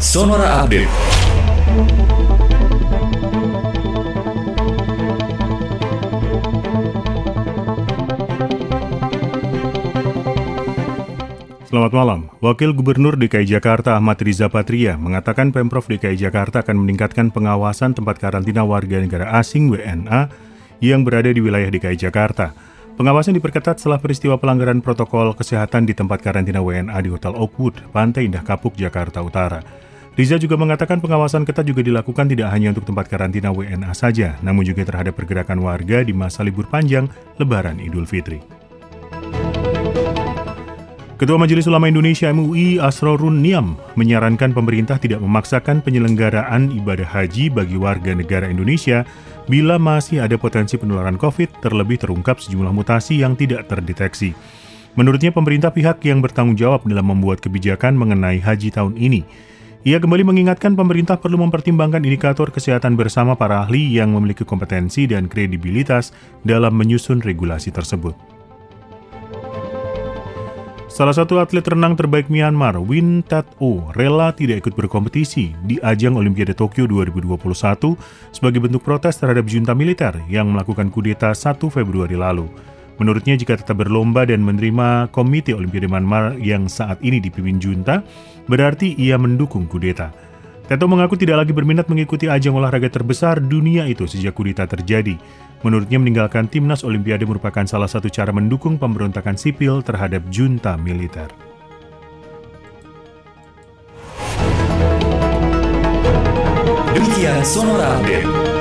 Sonora Update. Selamat malam. Wakil Gubernur DKI Jakarta Ahmad Riza Patria mengatakan Pemprov DKI Jakarta akan meningkatkan pengawasan tempat karantina warga negara asing WNA yang berada di wilayah DKI Jakarta. Pengawasan diperketat setelah peristiwa pelanggaran protokol kesehatan di tempat karantina WNA di Hotel Oakwood, Pantai Indah Kapuk, Jakarta Utara. Riza juga mengatakan pengawasan ketat juga dilakukan tidak hanya untuk tempat karantina WNA saja, namun juga terhadap pergerakan warga di masa libur panjang Lebaran Idul Fitri. Ketua Majelis Ulama Indonesia MUI Asrorun Niam menyarankan pemerintah tidak memaksakan penyelenggaraan ibadah haji bagi warga negara Indonesia bila masih ada potensi penularan COVID terlebih terungkap sejumlah mutasi yang tidak terdeteksi. Menurutnya pemerintah pihak yang bertanggung jawab dalam membuat kebijakan mengenai haji tahun ini. Ia kembali mengingatkan pemerintah perlu mempertimbangkan indikator kesehatan bersama para ahli yang memiliki kompetensi dan kredibilitas dalam menyusun regulasi tersebut. Salah satu atlet renang terbaik Myanmar, Win Tat O, rela tidak ikut berkompetisi di ajang Olimpiade Tokyo 2021 sebagai bentuk protes terhadap junta militer yang melakukan kudeta 1 Februari lalu. Menurutnya jika tetap berlomba dan menerima Komite Olimpiade Myanmar yang saat ini dipimpin junta, berarti ia mendukung kudeta. Teto mengaku tidak lagi berminat mengikuti ajang olahraga terbesar dunia itu sejak kudeta terjadi. Menurutnya meninggalkan timnas Olimpiade merupakan salah satu cara mendukung pemberontakan sipil terhadap junta militer. Demikian Sonora Update.